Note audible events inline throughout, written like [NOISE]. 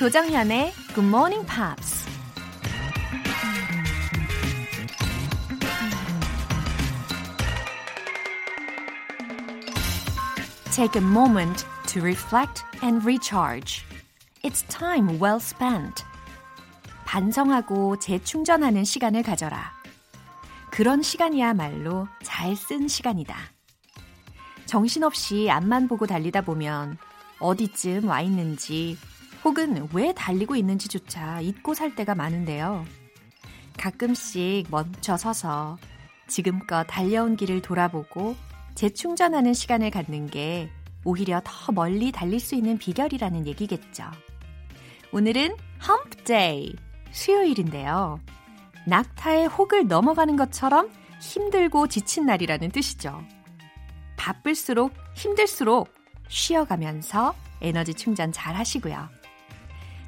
조정현의 Good Morning Pops. Take a moment to reflect and recharge. It's time well spent. 반성하고 재충전하는 시간을 가져라. 그런 시간이야말로 잘 쓴 시간이다. 정신없이 앞만 보고 달리다 보면 어디쯤 와 있는지 혹은 왜 달리고 있는지조차 잊고 살 때가 많은데요. 가끔씩 멈춰 서서 지금껏 달려온 길을 돌아보고 재충전하는 시간을 갖는 게 오히려 더 멀리 달릴 수 있는 비결이라는 얘기겠죠. 오늘은 Hump Day, 수요일인데요. 낙타의 혹을 넘어가는 것처럼 힘들고 지친 날이라는 뜻이죠. 바쁠수록 힘들수록 쉬어가면서 에너지 충전 잘 하시고요.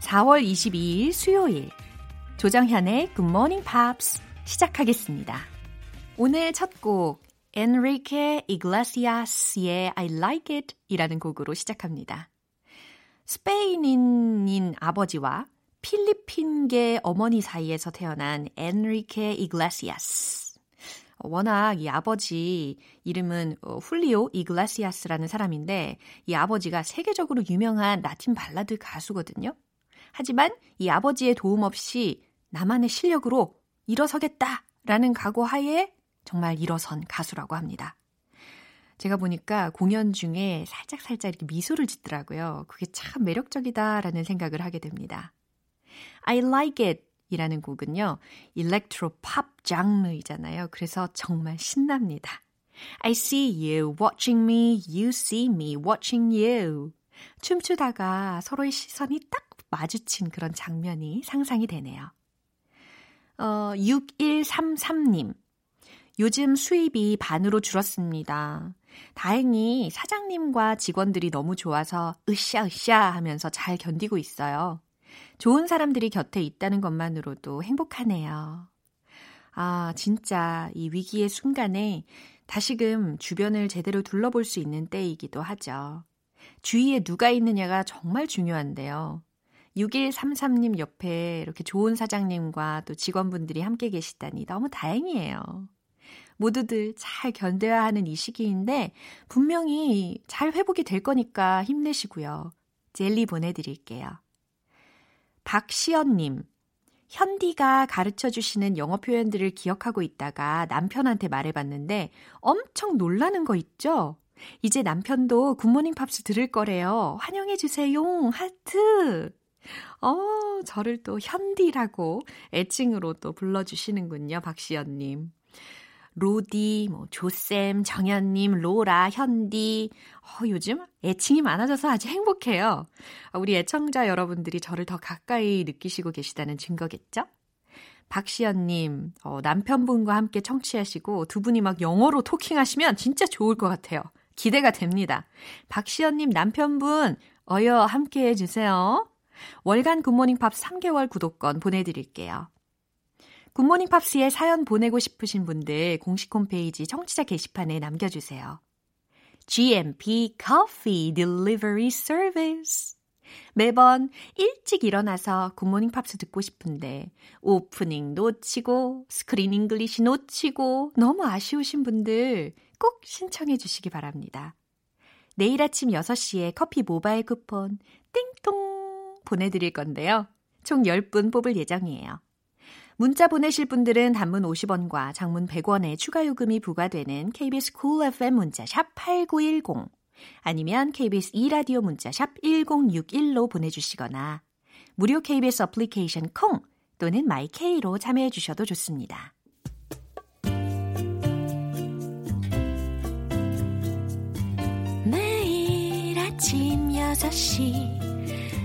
4월 22일 수요일 조정현의 Good Morning Pops 시작하겠습니다. 오늘 첫곡 엔리케 이글레시아스의 I Like It 이라는 곡으로 시작합니다. 스페인인인 아버지와 필리핀계 어머니 사이에서 태어난 엔리케 이글레시아스. 워낙 이 아버지 이름은 훌리오 이글레시아스라는 사람인데 이 아버지가 세계적으로 유명한 라틴 발라드 가수거든요. 하지만 이 아버지의 도움 없이 나만의 실력으로 일어서겠다라는 각오 하에 정말 일어선 가수라고 합니다. 제가 보니까 공연 중에 살짝 살짝 이렇게 미소를 짓더라고요. 그게 참 매력적이다라는 생각을 하게 됩니다. I like it 이라는 곡은요, 일렉트로 팝 장르이잖아요. 그래서 정말 신납니다. I see you watching me, you see me watching you. 춤추다가 서로의 시선이 딱 마주친 그런 장면이 상상이 되네요. 어, 6133님. 요즘 수입이 반으로 줄었습니다. 다행히 사장님과 직원들이 너무 좋아서 으쌰으쌰 하면서 잘 견디고 있어요. 좋은 사람들이 곁에 있다는 것만으로도 행복하네요. 아, 진짜 이 위기의 순간에 다시금 주변을 제대로 둘러볼 수 있는 때이기도 하죠. 주위에 누가 있느냐가 정말 중요한데요. 6133님 옆에 이렇게 좋은 사장님과 또 직원분들이 함께 계시다니 너무 다행이에요. 모두들 잘 견뎌야 하는 이 시기인데 분명히 잘 회복이 될 거니까 힘내시고요. 젤리 보내드릴게요. 박시연님, 현디가 가르쳐 주시는 영어 표현들을 기억하고 있다가 남편한테 말해봤는데 엄청 놀라는 거 있죠? 이제 남편도 굿모닝 팝스 들을 거래요. 환영해주세요. 하트. 어, 저를 또 현디라고 애칭으로 또 불러주시는군요. 박시연님. 로디, 뭐, 조쌤, 정현님, 로라, 현디. 어, 요즘 애칭이 많아져서 아주 행복해요. 우리 애청자 여러분들이 저를 더 가까이 느끼시고 계시다는 증거겠죠? 박시연님, 어, 남편분과 함께 청취하시고 두 분이 막 영어로 talking하시면 진짜 좋을 것 같아요. 기대가 됩니다. 박시연님 남편분, 어여 함께 해주세요. 월간 굿모닝 팝스 3개월 구독권 보내드릴게요. 굿모닝 팝스에 사연 보내고 싶으신 분들 공식 홈페이지 청취자 게시판에 남겨주세요. GMP Coffee Delivery Service. 매번 일찍 일어나서 굿모닝 팝스 듣고 싶은데 오프닝 놓치고 Screen English 놓치고 너무 아쉬우신 분들 꼭 신청해 주시기 바랍니다. 내일 아침 6시에 커피 모바일 쿠폰 띵동 보내드릴 건데요. 총 10분 뽑을 예정이에요. 문자 보내실 분들은 단문 50원과 장문 100원의 추가 요금이 부과되는 KBS cool FM 문자 샵 8910 아니면 KBS 2라디오 문자 샵 1061로 보내주시거나 무료 KBS 어플리케이션 콩 또는 my K로 참여해 주셔도 좋습니다. 매일 아침 6시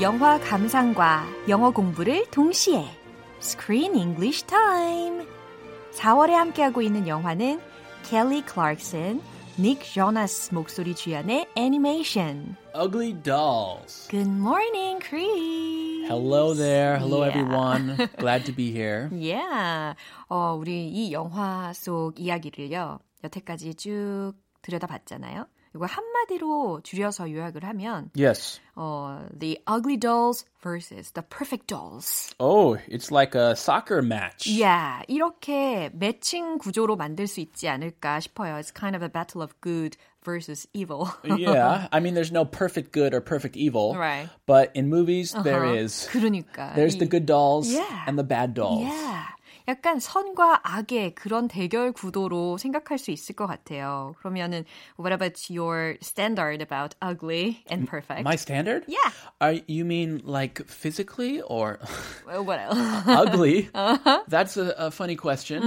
영화 감상과 영어 공부를 동시에 Screen English Time. 4월에 함께하고 있는 영화는 켈리 클락슨, 닉 조나스 목소리 주연의 애니메이션. Ugly Dolls. Good morning, Chris. Hello there. Hello, Yeah. everyone. Glad to be here. Yeah. 어, 우리 이 영화 속 이야기를요. 여태까지 쭉 들여다봤잖아요. 이거 한마디로 줄여서 요약을 하면 Yes. 어, The Ugly Dolls versus The Perfect Dolls. Oh, it's like a soccer match. Yeah, 이렇게 매칭 구조로 만들 수 있지 않을까 싶어요. It's kind of a battle of good versus evil. [LAUGHS] yeah. I mean, there's no perfect good or perfect evil. Right. But in movies, there is. 그러니까. There's the 이- good dolls Yeah. and the bad dolls. Yeah. 약간 선과 악의 그런 대결 구도로 생각할 수 있을 것 같아요. 그러면은 what about your standard about ugly and perfect? My standard? Yeah. Are you mean like physically or Well, what else? [LAUGHS] ugly? [LAUGHS] That's a, a funny question.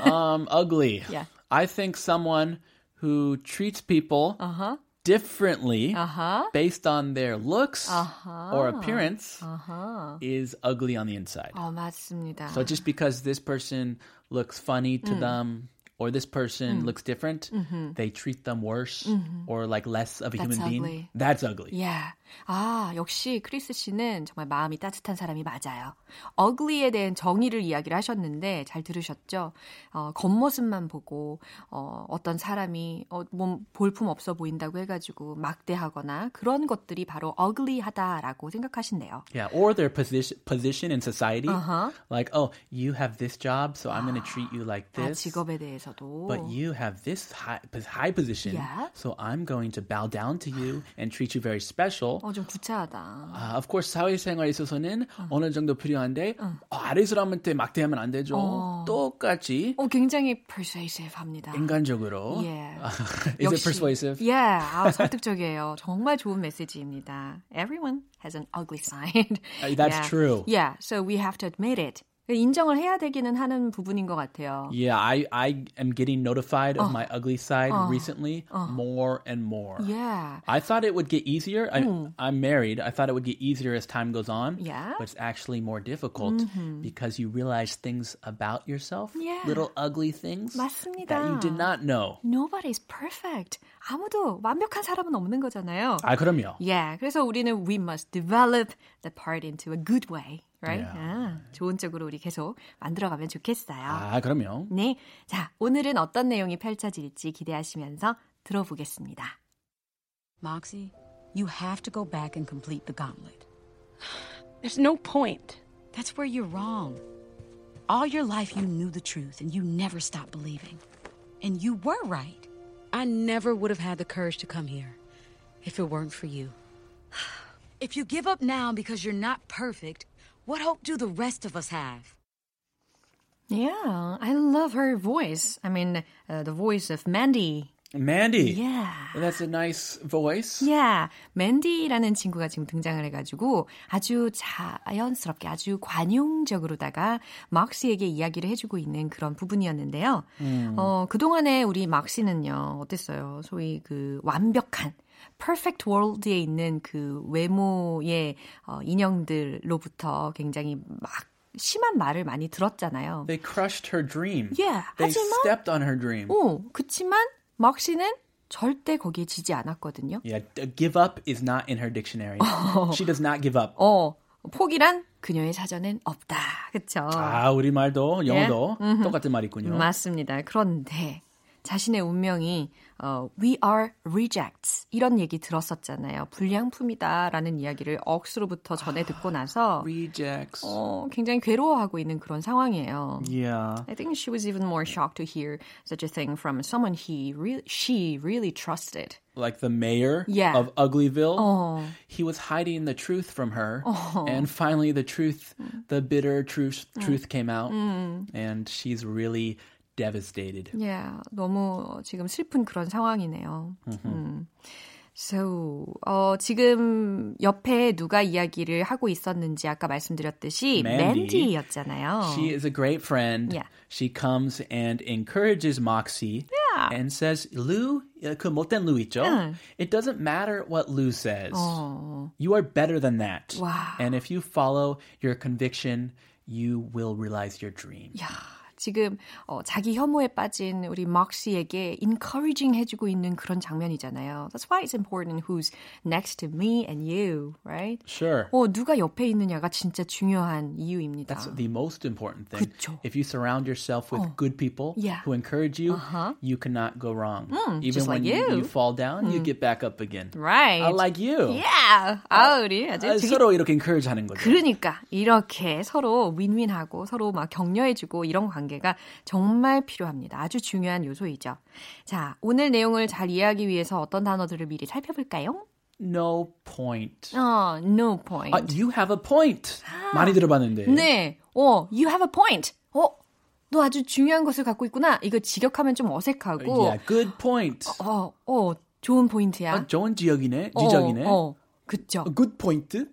Um, ugly. Mm-hmm. [LAUGHS] Yeah. I think someone who treats people Uh-huh. differently Uh-huh. based on their looks Uh-huh. or appearance Uh-huh. is ugly on the inside. 어, 맞습니다. So just because this person looks funny Mm. to them or this person looks different, they treat them worse or like less of a Mm-hmm. That's human being. ugly. That's ugly. Yeah. 아, 역시 크리스 씨는 정말 마음이 따뜻한 사람이 맞아요. ugly에 대한 정의를 이야기를 하셨는데 잘 들으셨죠? 어, 겉모습만 보고 어, 어떤 사람이 어, 몸 볼품 없어 보인다고 해가지고 막대하거나 그런 것들이 바로 ugly하다라고 생각하신대요. Yeah, or their position position in society. Uh-huh. Like, oh, you have this job, so I'm going to treat you like 아, this. 직업에 대해서도. But you have this high, high position, Yeah. so I'm going to bow down to you and treat you very special. 어, 좀 구차하다. 아, of course 사회생활에 있어서는 어느 정도 필요한데 어, 아래 사람한테 막대하면 안 되죠. 똑같이 어, 굉장히 persuasive 합니다. 인간적으로. Yeah. Is it 역시- persuasive? Yeah, 아, 설득적이에요. 정말 좋은 메시지입니다. Everyone has an ugly side. Uh, that's yeah. true. Yeah, so we have to admit it. 인정을 해야 되기는 하는 부분인 것 같아요. Yeah, I, I am getting notified of my ugly side recently more and more. Yeah. I thought it would get easier. I, I'm married. I thought it would get easier as time goes on. Yeah. But it's actually more difficult because you realize things about yourself, Yeah. little ugly things 맞습니다. that you did not know. Nobody's perfect. 아무도 완벽한 사람은 없는 거잖아요. 아, 그럼요. Yeah, 그래서 우리는 we must develop the part into a good way, right? Yeah. 아, 좋은 쪽으로 우리 계속 만들어가면 좋겠어요. 아, 그럼요. 네, 자 오늘은 어떤 내용이 펼쳐질지 기대하시면서 들어보겠습니다. Moxie, you have to go back and complete the gauntlet. [SIGHS] There's no point. That's where you're wrong. All your life, you knew the truth and you never stopped believing. And you were right. I never would have had the courage to come here if it weren't for you. [SIGHS] If you give up now because you're not perfect, what hope do the rest of us have? Yeah, I love her voice. I mean, uh, the voice of Mandy. Mandy. Yeah. That's a nice voice. Yeah, 맨디라는 친구가 지금 등장을 해가지고 아주 자연스럽게 아주 관용적으로다가 막시에게 이야기를 해주고 있는 그런 부분이었는데요. 어, 그동안에 우리 막시는요, 어땠어요? 소위 그 완벽한 perfect world에 있는 그 외모의 어, 인형들로부터 굉장히 막 심한 말을 많이 들었잖아요. They crushed her dream. Yeah, They 하지만 stepped on her dream. 어, 그치만 막시는 절대 거기에 지지 않았거든요. Yeah, give up is not in her dictionary. She does not give up. 어, 포기란 그녀의 사전엔 없다. 그쵸? 아, 우리 말도 영어도 똑같은 말이군요. 맞습니다. 그런데 자신의 운명이 어, we are rejects 이런 얘기 들었었잖아요. 불량품이다라는 이야기를 억수로부터 전해 듣고 나서 Rejects. [SIGHS] 어, 굉장히 괴로워하고 있는 그런 상황이에요. Yeah. I think she was even more shocked to hear such a thing from someone he really, she really trusted. Like the mayor Yeah. of Uglyville. He was hiding the truth from her. And finally the truth, the bitter truth, truth came out. And she's really devastated. Yeah, 너무 지금 슬픈 그런 상황이네요. 음. So, 어, 지금 옆에 누가 이야기를 하고 있었는지 아까 말씀드렸듯이 Mandy. 맨디였잖아요. She is a great friend. Yeah. She comes and encourages Moxie Yeah. and says, Lou, 그 못된 Lou 있죠? 응. It doesn't matter what Lou says. 어, You are better than that. Wow. And if you follow your conviction, you will realize your dream. 야, 지금 어, 자기 혐오에 빠진 우리 막시에게 encouraging 해주고 있는 그런 장면이잖아요. That's why it's important who's next to me and you, right? Sure. 어, 누가 옆에 있느냐가 진짜 중요한 이유입니다. That's the most important thing. 그쵸. If you surround yourself with good people Yeah. who encourage you, Uh-huh. you cannot go wrong. Even just when like you. fall down, you get back up again. right. I like you. Yeah. 아, 우리 아주 아, 되게 서로 이렇게 encourage 하는 거죠. 그러니까 이렇게 서로 윈윈하고 서로 막 격려해주고 이런 관계 가 정말 필요합니다. 아주 중요한 요소이죠. 자, 오늘 내용을 잘 이해하기 위해서 어떤 단어들을 미리 살펴볼까요? No point. 어, no point. 아, you have a point. 많이 들어봤는데. 네, 어, you have a point. 어, 너 아주 중요한 것을 갖고 있구나. 이거 직역하면 좀 어색하고, Yeah, good point. 어, 어, 좋은 포인트야. 아, 좋은 지역이네. 지적이네. 어, 어, 그쵸. good point.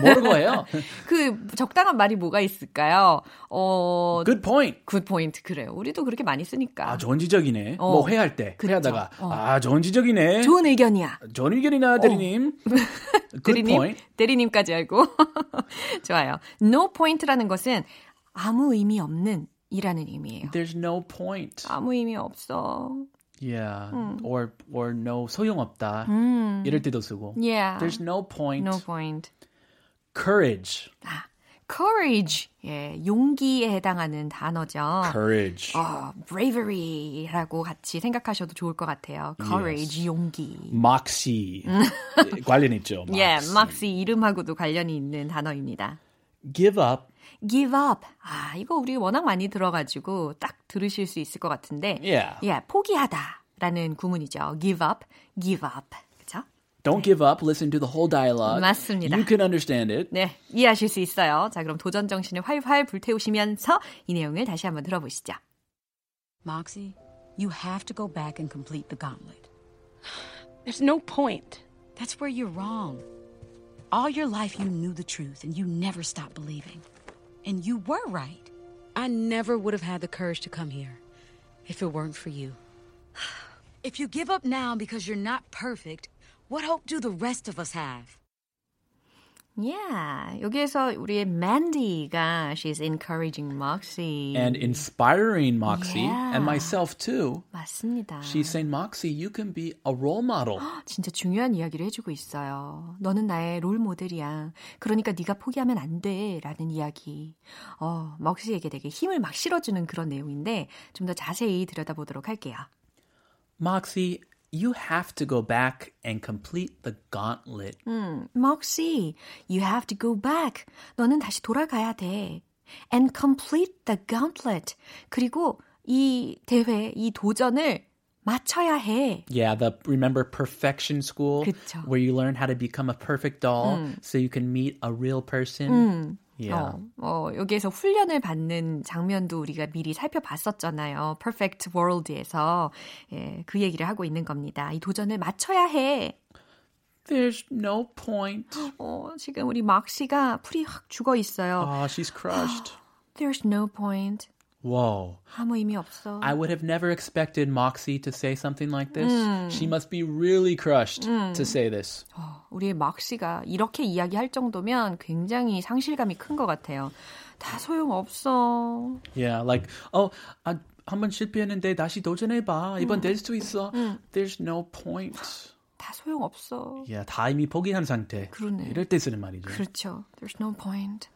모르고 해요. [LAUGHS] 그 적당한 말이 뭐가 있을까요? 어, good point. good point 그래요. 우리도 그렇게 많이 쓰니까. 아, 좋은 지적이네. 어. 뭐 회할 때 그쵸. 회하다가 어. 아, 좋은 지적이네. 좋은 의견이야. 좋은 의견이나 [LAUGHS] 대리님. good 대리님, point. 대리님까지 알고. [LAUGHS] 좋아요. No point라는 것은 아무 의미 없는 이라는 의미예요. There's no point. 아무 의미 없어. Yeah. 음. Or or no 소용없다. 이럴 때도 쓰고. Yeah. There's no point. no point. Courage. 아, courage. 예, 용기에 해당하는 단어죠. Courage. 어, bravery라고 같이 생각하셔도 좋을 것 같아요. courage, 용기. Moxie. 관련 있죠. 예, Moxie. 이름하고도 관련이 있는 단어입니다. Give up. give up. 아, 이거 우리 워낙 많이 들어가지고 딱 들으실 수 있을 것 같은데. Yeah. 예, 포기하다. 라는 구문이죠. give up, give up. 그쵸? Don't give up. Listen to the whole dialogue. 맞습니다. You can understand it. 네, 이해하실 수 있어요. 자, 그럼 도전 정신을 활활 불태우시면서 이 내용을 다시 한번 들어보시죠. Moxie, you have to go back and complete the gauntlet. [SIGHS] There's no point. That's where you're wrong. All your life, you knew the truth and you never stopped believing. And you were right. I never would have had the courage to come here if it weren't for you. [SIGHS] If you give up now because you're not perfect, what hope do the rest of us have? Yeah, 여기에서 우리의 Mandy가 she's encouraging Moxie. And inspiring Moxie Yeah. and myself too. 맞습니다. She's saying, Moxie, you can be a role model. 진짜 중요한 이야기를 해주고 있어요. 너는 나의 롤 모델이야. 그러니까 네가 포기하면 안 돼. 라는 이야기. 어, 먹시에게 되게 힘을 막 실어주는 그런 내용인데 좀 더 자세히 들여다보도록 할게요. Moxie, you have to go back and complete the gauntlet. 음, Moxie, you have to go back. 너는 다시 돌아가야 돼. And complete the gauntlet. 그리고 이 대회, 이 도전을 마쳐야 해. Yeah, the remember perfection school 그쵸. where you learn how to become a perfect doll so you can meet a real person. Yeah. 어, 어, 여기에서 훈련을 받는 장면도 우리가 미리 살펴봤었잖아요. Perfect World에서 예, 그 얘기를 하고 있는 겁니다. 이 도전을 마쳐야 해. There's no point. 어, 지금 우리 막 씨가 풀이 확 죽어 있어요. Oh, she's crushed. [GASPS] There's no point. Whoa. 아무 의미 없어. I would have never expected Moxie to say something like this. She must be really crushed to say this. 어, 우리의 막 씨가 이렇게 이야기할 정도면 굉장히 상실감이 큰 것 같아요. 다 소용없어. Yeah, like, oh, 아, 한번 실패했는데 다시 도전해봐. 이번 될 수 있어. There's no point. 다 소용없어. Yeah, 다 이미 포기한 상태. 그러네. 이럴 때 쓰는 말이죠. 그렇죠. There's no point.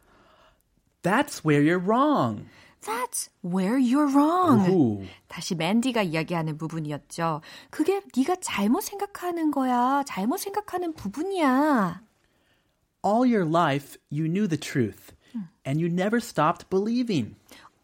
That's where you're wrong. That's where you're wrong. Ooh. 다시 맨디가 이야기하는 부분이었죠. 그게 네가 잘못 생각하는 거야. 잘못 생각하는 부분이야. All your life, you knew the truth, and you never stopped believing.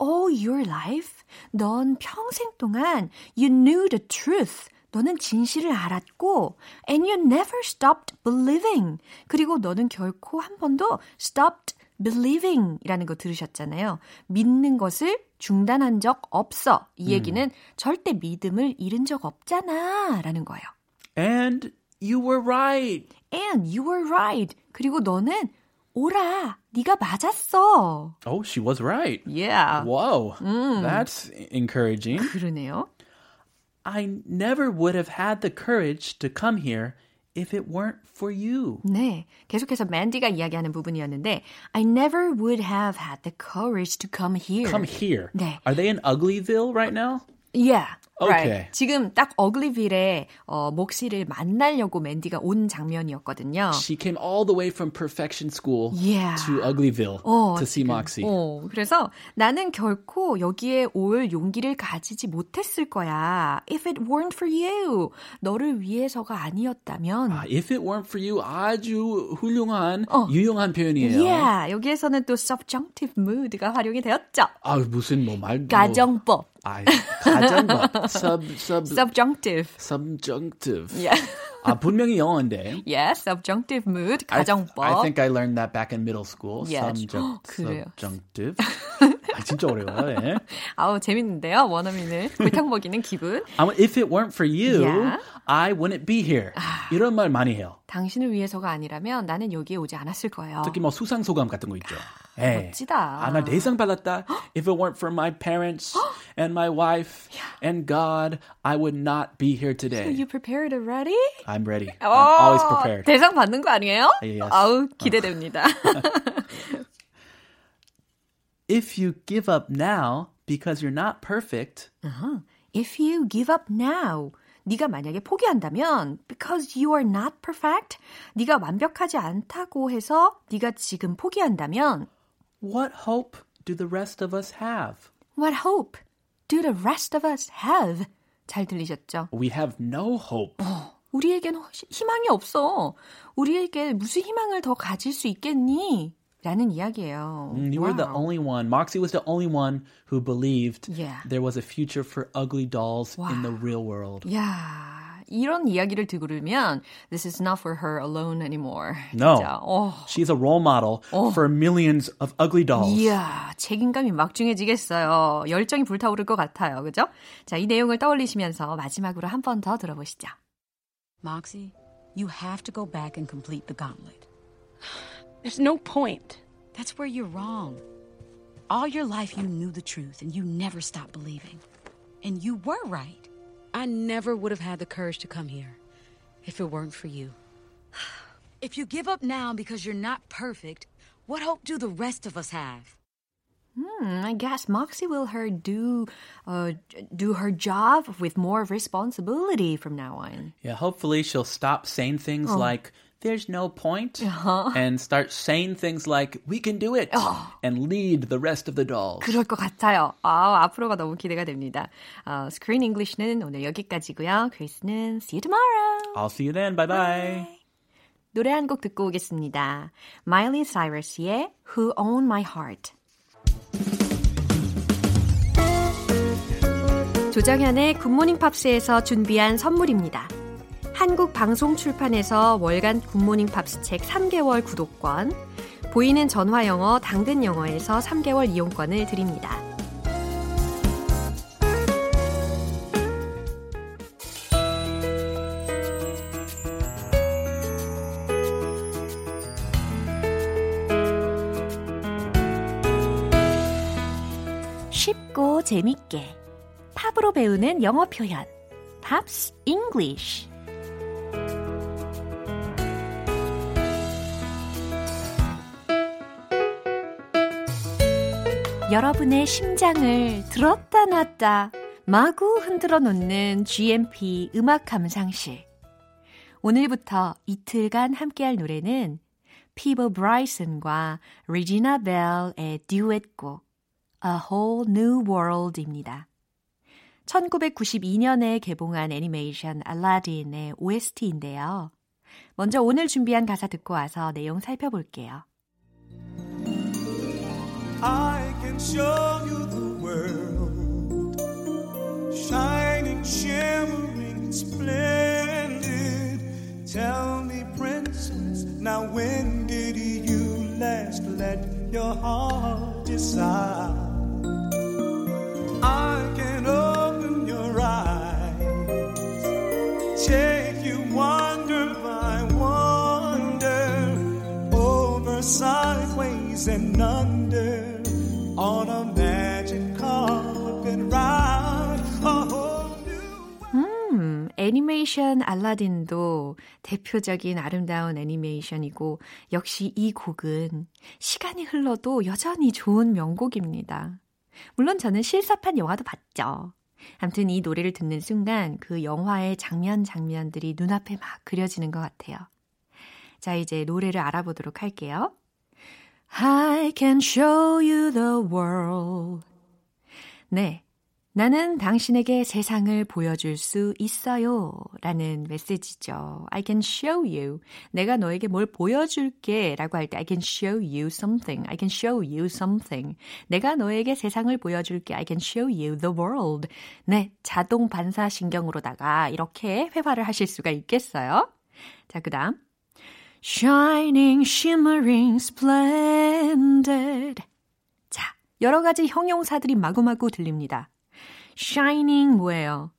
All your life, 넌 평생 동안 you knew the truth. 너는 진실을 알았고 and you never stopped believing. 그리고 너는 결코 한 번도 stopped believing이라는 거 들으셨잖아요. 믿는 것을 중단한 적 없어. 이 얘기는 절대 믿음을 잃은 적 없잖아 라는 거예요. And you were right. And you were right. 그리고 너는 오라. 네가 맞았어. Oh, she was right. Yeah. Whoa. That's encouraging. 그러네요. I never would have had the courage to come here if it weren't for you. 네. 계속해서 맨디가 이야기하는 부분이었는데 I never would have had the courage to come here. Come here. 네. Are they in Uglyville right now? Yeah. Okay. Right. 지금 딱 어글리빌에 어, 목시를 만나려고 맨디가 온 장면이었거든요. She came all the way from Perfection School Yeah. to Uglyville 어, to see. Moxie. 어, 그래서 나는 결코 여기에 올 용기를 가지지 못했을 거야. If it weren't for you. 너를 위해서가 아니었다면. 아, If it weren't for you, 아주 훌륭한, 어. 유용한 표현이에요. Yeah. 여기에서는 또 subjunctive mood가 활용이 되었죠. 아, 무슨 뭐 말. 뭐, 가정법. 아, 가정법. Sub, sub, subjunctive. subjunctive. Yeah. 아, 분명히 영어인데. Yeah, subjunctive mood. I, 가정법. I think I learned that back in middle school. Yeah. 그래요. subjunctive. 아, 진짜 어려워요. 예. 아우 재밌는데요. 원어민을 골탕 먹이는 기분. 아마 if it weren't for you, Yeah. I wouldn't be here. 이런 말 많이 해요. 당신을 위해서가 아니라면 나는 여기에 오지 않았을 거예요. 특히 뭐 수상 소감 같은 거 있죠. 예. 멋지다. 아, 나 대상 받았다. If it weren't for my parents and my wife and God, I would not be here today. You prepared already? I'm ready. I'm 어, always prepared. 대상 받는 거 아니에요? Yes. 아우 기대됩니다. [LAUGHS] If you give up now because you're not perfect, If you give up now, 네가 만약에 포기한다면 because you are not perfect, 네가 완벽하지 않다고 해서 네가 지금 포기한다면 what hope do the rest of us have? what hope do the rest of us have? 잘 들리셨죠? We have no hope. 우리에겐 희- 희망이 없어. 우리에게 무슨 희망을 더 가질 수 있겠니? 라는 이야기예요. You were the 와우. only one. Moxie was the only one who believed Yeah. there was a future for ugly dolls in the real world. 야, 이런 이야기를 듣고 그러면 this is not for her alone anymore. No. 진짜. 어. She's a role model for millions of ugly dolls. 이야, 책임감이 막중해지겠어요. 열정이 불타오를 것 같아요. 그죠? 자, 이 내용을 떠올리시면서 마지막으로 한 번 더 들어보시죠. Moxie, you have to go back and complete the gauntlet. [SIGHS] There's no point. That's where you're wrong. All your life you knew the truth and you never stopped believing. And you were right. I never would have had the courage to come here if it weren't for you. [SIGHS] If you give up now because you're not perfect, what hope do the rest of us have? Hmm, I guess Moxie will her do uh, do her job with more responsibility from now on. Yeah, hopefully she'll stop saying things like, there's no point, and start saying things like, we can do it, and lead the rest of the dolls. 그럴 것 같아요. 아, 앞으로가 너무 기대가 됩니다. 어, Screen English는 오늘 여기까지고요. 크리스는 see you tomorrow. I'll see you then. Bye bye. 노래 한 곡 듣고 오겠습니다. Miley Cyrus의 Who Own My Heart. 조정현의 굿모닝 팝스에서 준비한 선물입니다. 한국 방송 출판에서 월간 굿모닝 팝스 책 3개월 구독권, 보이는 전화 영어 당근 영어에서 3개월 이용권을 드립니다. 쉽고 재밌게 팝으로 배우는 영어 표현 Pops English 여러분의 심장을 들었다 놨다 마구 흔들어 놓는 GMP 음악 감상실 오늘부터 이틀간 함께할 노래는 피보 브라이슨과 리지나 벨의 듀엣곡 A Whole New World입니다. 1992년에 개봉한 애니메이션 알라딘의 OST인데요. 먼저 오늘 준비한 가사 듣고 와서 내용 살펴볼게요. I can show you the world, shining, shimmering, splendid. Tell me, princess, now when did you last let your heart decide? I can open your eyes, take you wonder by wonder, over sideways and none. 음, 애니메이션 알라딘도 대표적인 아름다운 애니메이션이고 역시 이 곡은 시간이 흘러도 여전히 좋은 명곡입니다. 물론 저는 실사판 영화도 봤죠. 아무튼 이 노래를 듣는 순간 그 영화의 장면 장면들이 눈앞에 막 그려지는 것 같아요. 자, 이제 노래를 알아보도록 할게요. I can show you the world. 네. 나는 당신에게 세상을 보여줄 수 있어요. 라는 메시지죠. I can show you. 내가 너에게 뭘 보여줄게. 라고 할 때 I can show you something. I can show you something. 내가 너에게 세상을 보여줄게. I can show you the world. 네. 자동 반사신경으로다가 이렇게 회화를 하실 수가 있겠어요. 자, 그 다음. Shining, shimmering, splendid. 자, 여러 가지 형용사들이 마구마구 들립니다. shining 뭐예요?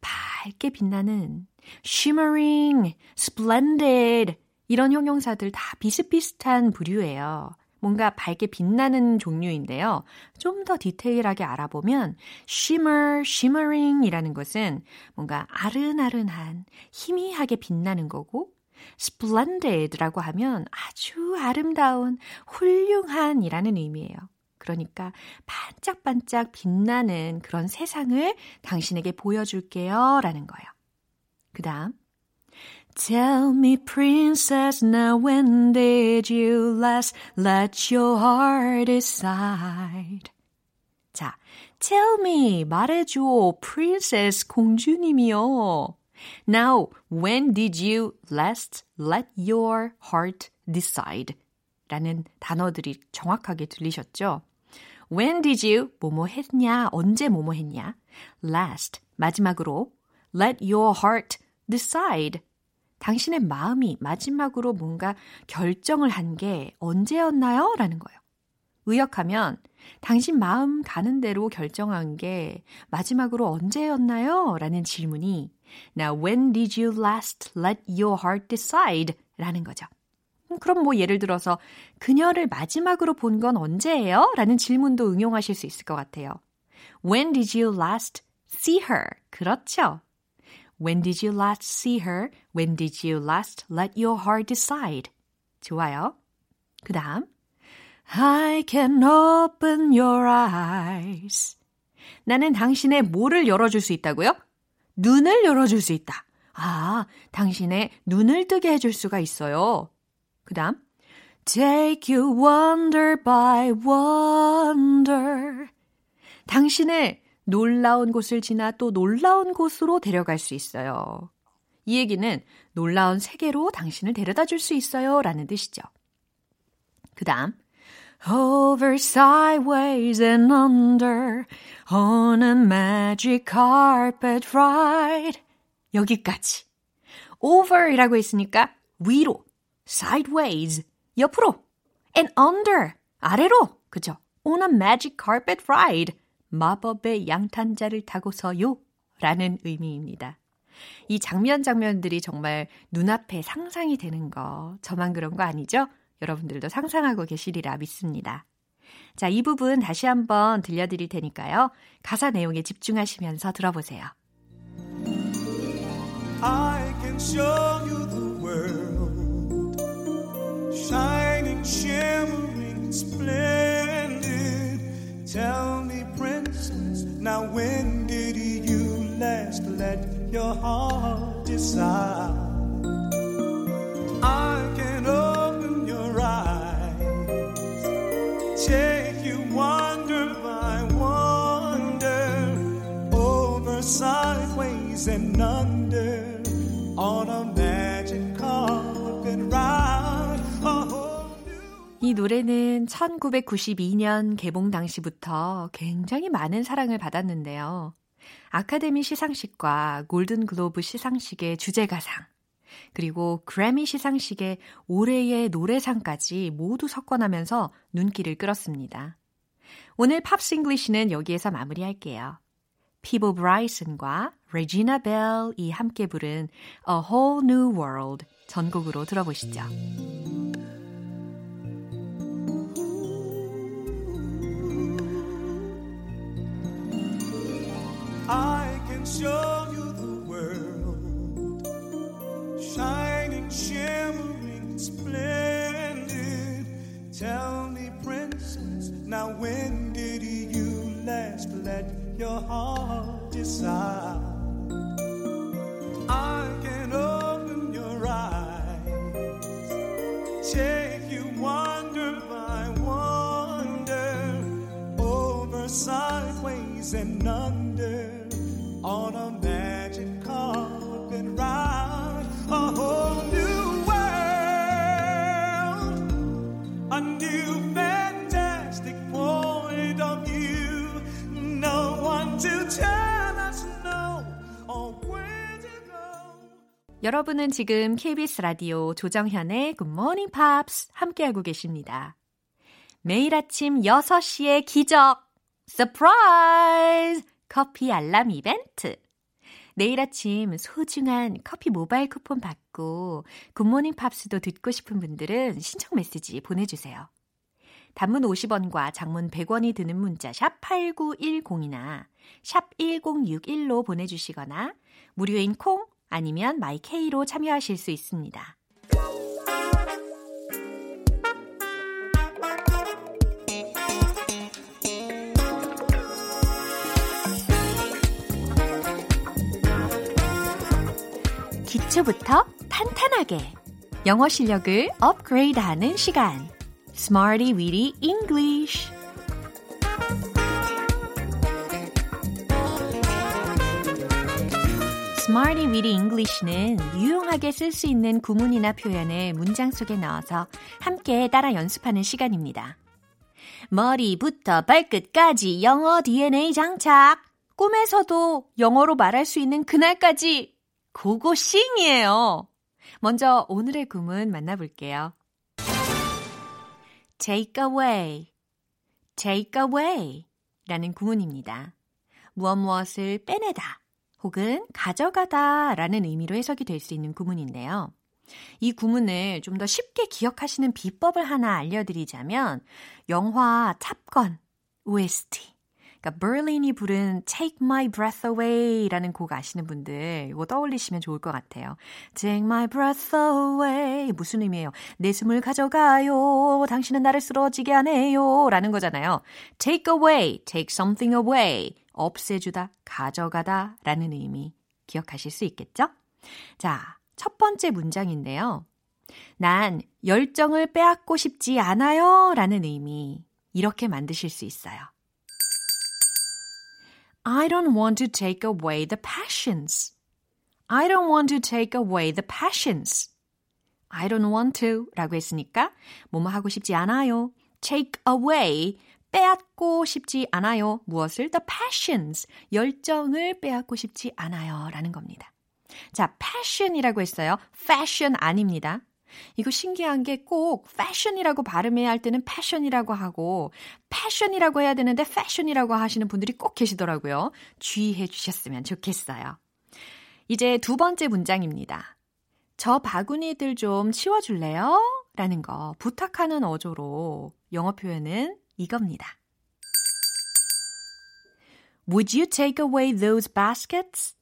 밝게 빛나는 shimmering, splendid 이런 형용사들 다 비슷비슷한 부류예요. 뭔가 밝게 빛나는 종류인데요. 좀 더 디테일하게 알아보면 shimmer, shimmering이라는 것은 뭔가 아른아른한 희미하게 빛나는 거고 splendid라고 하면 아주 아름다운 훌륭한이라는 의미예요. 그러니까 반짝반짝 빛나는 그런 세상을 당신에게 보여줄게요. 라는 거예요. 그 다음. Tell me, princess, now when did you last let your heart decide? 자, tell me, 말해줘, princess, 공주님이요. Now, when did you last let your heart decide? 라는 단어들이 정확하게 들리셨죠? When did you 뭐뭐 했냐? 언제 뭐뭐 했냐? Last 마지막으로 let your heart decide 당신의 마음이 마지막으로 뭔가 결정을 한 게 언제였나요? 라는 거예요. 의역하면 당신 마음 가는 대로 결정한 게 마지막으로 언제였나요? 라는 질문이 Now when did you last let your heart decide? 라는 거죠. 그럼 뭐 예를 들어서 그녀를 마지막으로 본 건 언제예요? 라는 질문도 응용하실 수 있을 것 같아요. When did you last see her? 그렇죠. When did you last see her? When did you last let your heart decide? 좋아요. 그 다음. I can open your eyes. 나는 당신의 뭐를 열어줄 수 있다고요? 눈을 열어줄 수 있다. 아, 당신의 눈을 뜨게 해줄 수가 있어요. 그 다음. Take you wonder by wonder. 당신을 놀라운 곳을 지나 또 놀라운 곳으로 데려갈 수 있어요. 이 얘기는 놀라운 세계로 당신을 데려다 줄 수 있어요. 라는 뜻이죠. 그 다음. Over, sideways and under on a magic carpet ride. 여기까지. over이라고 했으니까 위로 sideways, 옆으로, and under, 아래로, 그죠? on a magic carpet ride, 마법의 양탄자를 타고서요, 라는 의미입니다. 이 장면 장면들이 정말 눈앞에 상상이 되는 거, 저만 그런 거 아니죠? 여러분들도 상상하고 계시리라 믿습니다. 자, 이 부분 다시 한번 들려드릴 테니까요. 가사 내용에 집중하시면서 들어보세요. I can show you the world. shining, shimmering, splendid. Tell me, princess, now when did you last let your heart decide? 노래는 1992년 개봉 당시부터 굉장히 많은 사랑을 받았는데요. 아카데미 시상식과 골든 글로브 시상식의 주제가상, 그리고 그래미 시상식의 올해의 노래상까지 모두 석권하면서 눈길을 끌었습니다. 오늘 Pops English는 여기에서 마무리할게요. 피보 브라이슨과 레지나 벨이 함께 부른 A Whole New World 전곡으로 들어보시죠. 여러분은 지금 KBS 라디오 조정현의 Morning Pops 함께하고 계십니다. 매일 아침 6시의 기적! Surprise! 커피 알람 이벤트! 내일 아침 소중한 커피 모바일 쿠폰 받고 굿모닝 팝스도 듣고 싶은 분들은 신청 메시지 보내주세요. 단문 50원과 장문 100원이 드는 문자 샵 8910이나 샵 1061로 보내주시거나 무료인 콩 아니면 마이케이로 참여하실 수 있습니다. 기초부터 탄탄하게 영어 실력을 업그레이드하는 시간 Smarty Weedy Smarty Weedy English는 유용하게 쓸 수 있는 구문이나 표현을 문장 속에 넣어서 함께 따라 연습하는 시간입니다. 머리부터 발끝까지 영어 DNA 장착. 꿈에서도 영어로 말할 수 있는 그날까지 고고싱이에요. 먼저 오늘의 구문 만나볼게요. take away, take away 라는 구문입니다. 무엇 무엇을 빼내다 혹은 가져가다 라는 의미로 해석이 될 수 있는 구문인데요. 이 구문을 좀 더 쉽게 기억하시는 비법을 하나 알려드리자면 영화 탑건 OST 그러니까 버린이 부른 Take My Breath Away 라는 곡 아시는 분들 이거 떠올리시면 좋을 것 같아요. Take My Breath Away 무슨 의미예요? 내 숨을 가져가요. 당신은 나를 쓰러지게 하네요. 라는 거잖아요. Take away, take something away. 없애주다, 가져가다 라는 의미 기억하실 수 있겠죠? 자, 첫 번째 문장인데요. 난 열정을 빼앗고 싶지 않아요 라는 의미 이렇게 만드실 수 있어요. I don't want to take away the passions. I don't want to take away the passions. I don't want to 라고 했으니까 뭐뭐 하고 싶지 않아요. take away 빼앗고 싶지 않아요. 무엇을? The passions. 열정을 빼앗고 싶지 않아요. 라는 겁니다. 자, passion이라고 했어요. fashion 아닙니다. 이거 신기한 게 꼭 fashion이라고 발음해야 할 때는 passion이라고 하고 passion이라고 해야 되는데 fashion이라고 하시는 분들이 꼭 계시더라고요. 주의해 주셨으면 좋겠어요. 이제 두 번째 문장입니다. 저 바구니들 좀 치워줄래요? 라는 거 부탁하는 어조로 영어 표현은 이겁니다. Would you take away those baskets?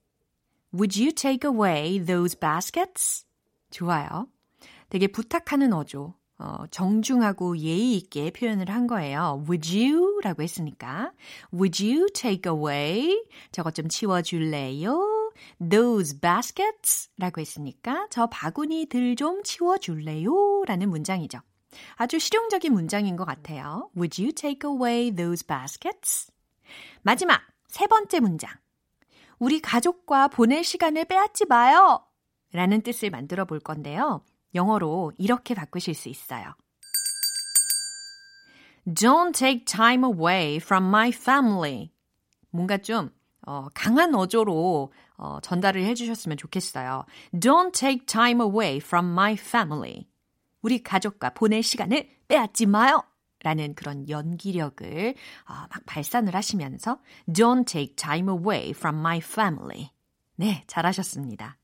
Would you take away those baskets? 좋아요. 되게 부탁하는 어조. 어, 정중하고 예의 있게 표현을 한 거예요. Would you? 라고 했으니까. Would you take away? 저것 좀 치워줄래요? Those baskets? 라고 했으니까 저 바구니들 좀 치워줄래요? 라는 문장이죠. 아주 실용적인 문장인 것 같아요. Would you take away those baskets? 마지막 세 번째 문장. 우리 가족과 보낼 시간을 빼앗지 마요. 라는 뜻을 만들어 볼 건데요. 영어로 이렇게 바꾸실 수 있어요. Don't take time away from my family. 뭔가 좀 어, 강한 어조로 어, 전달을 해주셨으면 좋겠어요. Don't take time away from my family. 우리 가족과 보낼 시간을 빼앗지 마요. 라는 그런 연기력을 어, 막 발산을 하시면서 Don't take time away from my family. 네, 잘하셨습니다.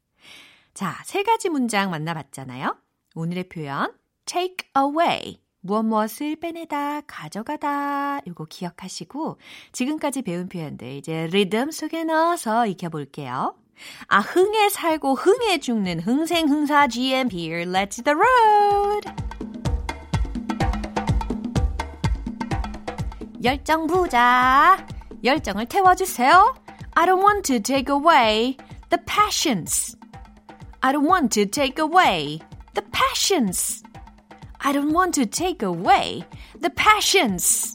자, 세 가지 문장 만나봤잖아요. 오늘의 표현 take away 무엇 무엇을 빼내다, 가져가다 요거 기억하시고 지금까지 배운 표현들 이제 리듬 속에 넣어서 익혀볼게요. 아, 흥에 살고 흥에 죽는 흥생흥사 GMP, Let's the road! 열정 부자, 열정을 태워주세요. I don't want to take away the passions. I don't want to take away the passions. I don't want to take away the passions.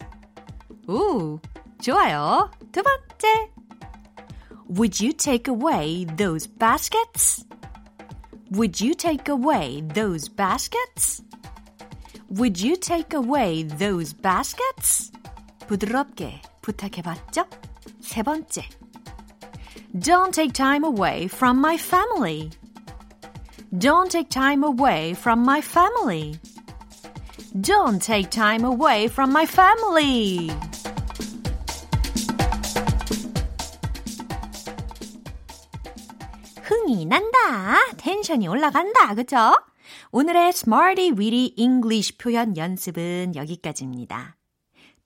오, 좋아요. 두 번째. Would you take away those baskets? Would you take away those baskets? Would you take away those baskets? 부드럽게 부탁해봤죠? 세 번째. Don't take time away from my family. Don't take time away from my family. Don't take time away from my family. 흥이 난다. 텐션이 올라간다. 그죠? 오늘의 Smarty Weedy English 표현 연습은 여기까지입니다.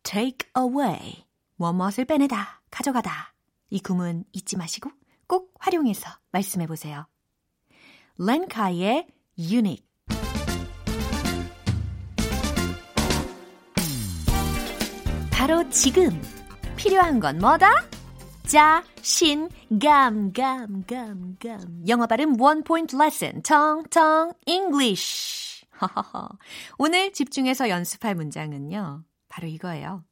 take away. 뭐뭇을 빼내다, 가져가다. 이 구문 잊지 마시고 꼭 활용해서 말씀해 보세요. 렌카의 unique. 바로 지금 필요한 건 뭐다? 자신 감, 감, 감, 감. 영어 발음 원 포인트 레슨 텅텅 English. 오늘 집중해서 연습할 문장은요. 바로 이거예요.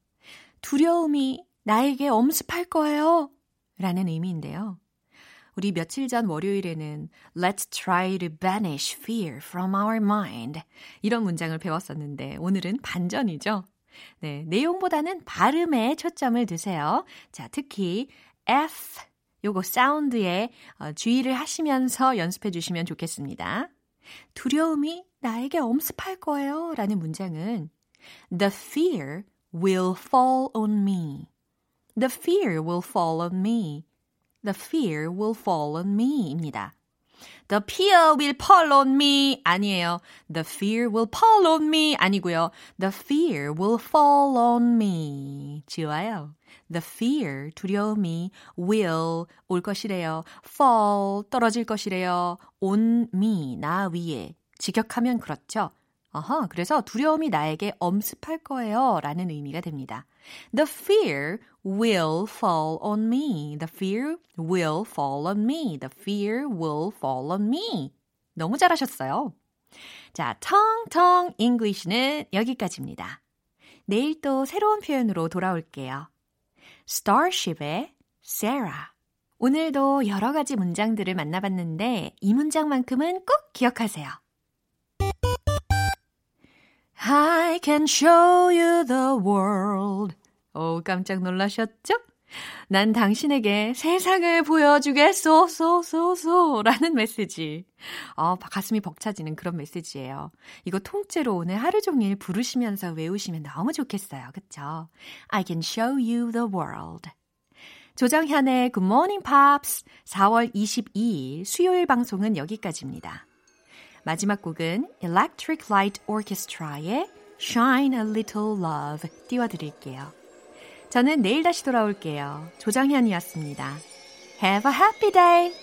두려움이 나에게 엄습할 거예요. 라는 의미인데요. 우리 며칠 전 월요일에는 Let's try to banish fear from our mind. 이런 문장을 배웠었는데 오늘은 반전이죠. 네, 내용보다는 발음에 초점을 두세요. 자, 특히 F 요거 사운드에 어, 주의를 하시면서 연습해 주시면 좋겠습니다. 두려움이 나에게 엄습할 거예요. 라는 문장은 The fear will fall on me. The fear will fall on me. The fear will fall on me 입니다. The fear will fall on me 아니에요. The fear will fall on me 아니고요. The fear will fall on me. 좋아요. The fear, 두려움이 will 올 것이래요. fall 떨어질 것이래요. on me 나 위에 직역하면 그렇죠. 어허, 그래서 두려움이 나에게 엄습할 거예요. 라는 의미가 됩니다. The fear will fall on me. The fear will fall on me. The fear will fall on me. 너무 잘하셨어요. 자, 텅텅 English는 여기까지입니다. 내일 또 새로운 표현으로 돌아올게요. Starship의 Sarah. 오늘도 여러 가지 문장들을 만나봤는데 이 문장만큼은 꼭 기억하세요. I can show you the world. 오, 깜짝 놀라셨죠? 난 당신에게 세상을 보여주겠소, 소, 소, 소, 라는 메시지. 어, 가슴이 벅차지는 그런 메시지예요. 이거 통째로 오늘 하루 종일 부르시면서 외우시면 너무 좋겠어요. 그쵸? I can show you the world. 조정현의 Good Morning Pops 4월 22일 수요일 방송은 여기까지입니다. 마지막 곡은 Electric Light Orchestra의 Shine a Little Love 띄워드릴게요. 저는 내일 다시 돌아올게요. 조정현이었습니다. Have a happy day!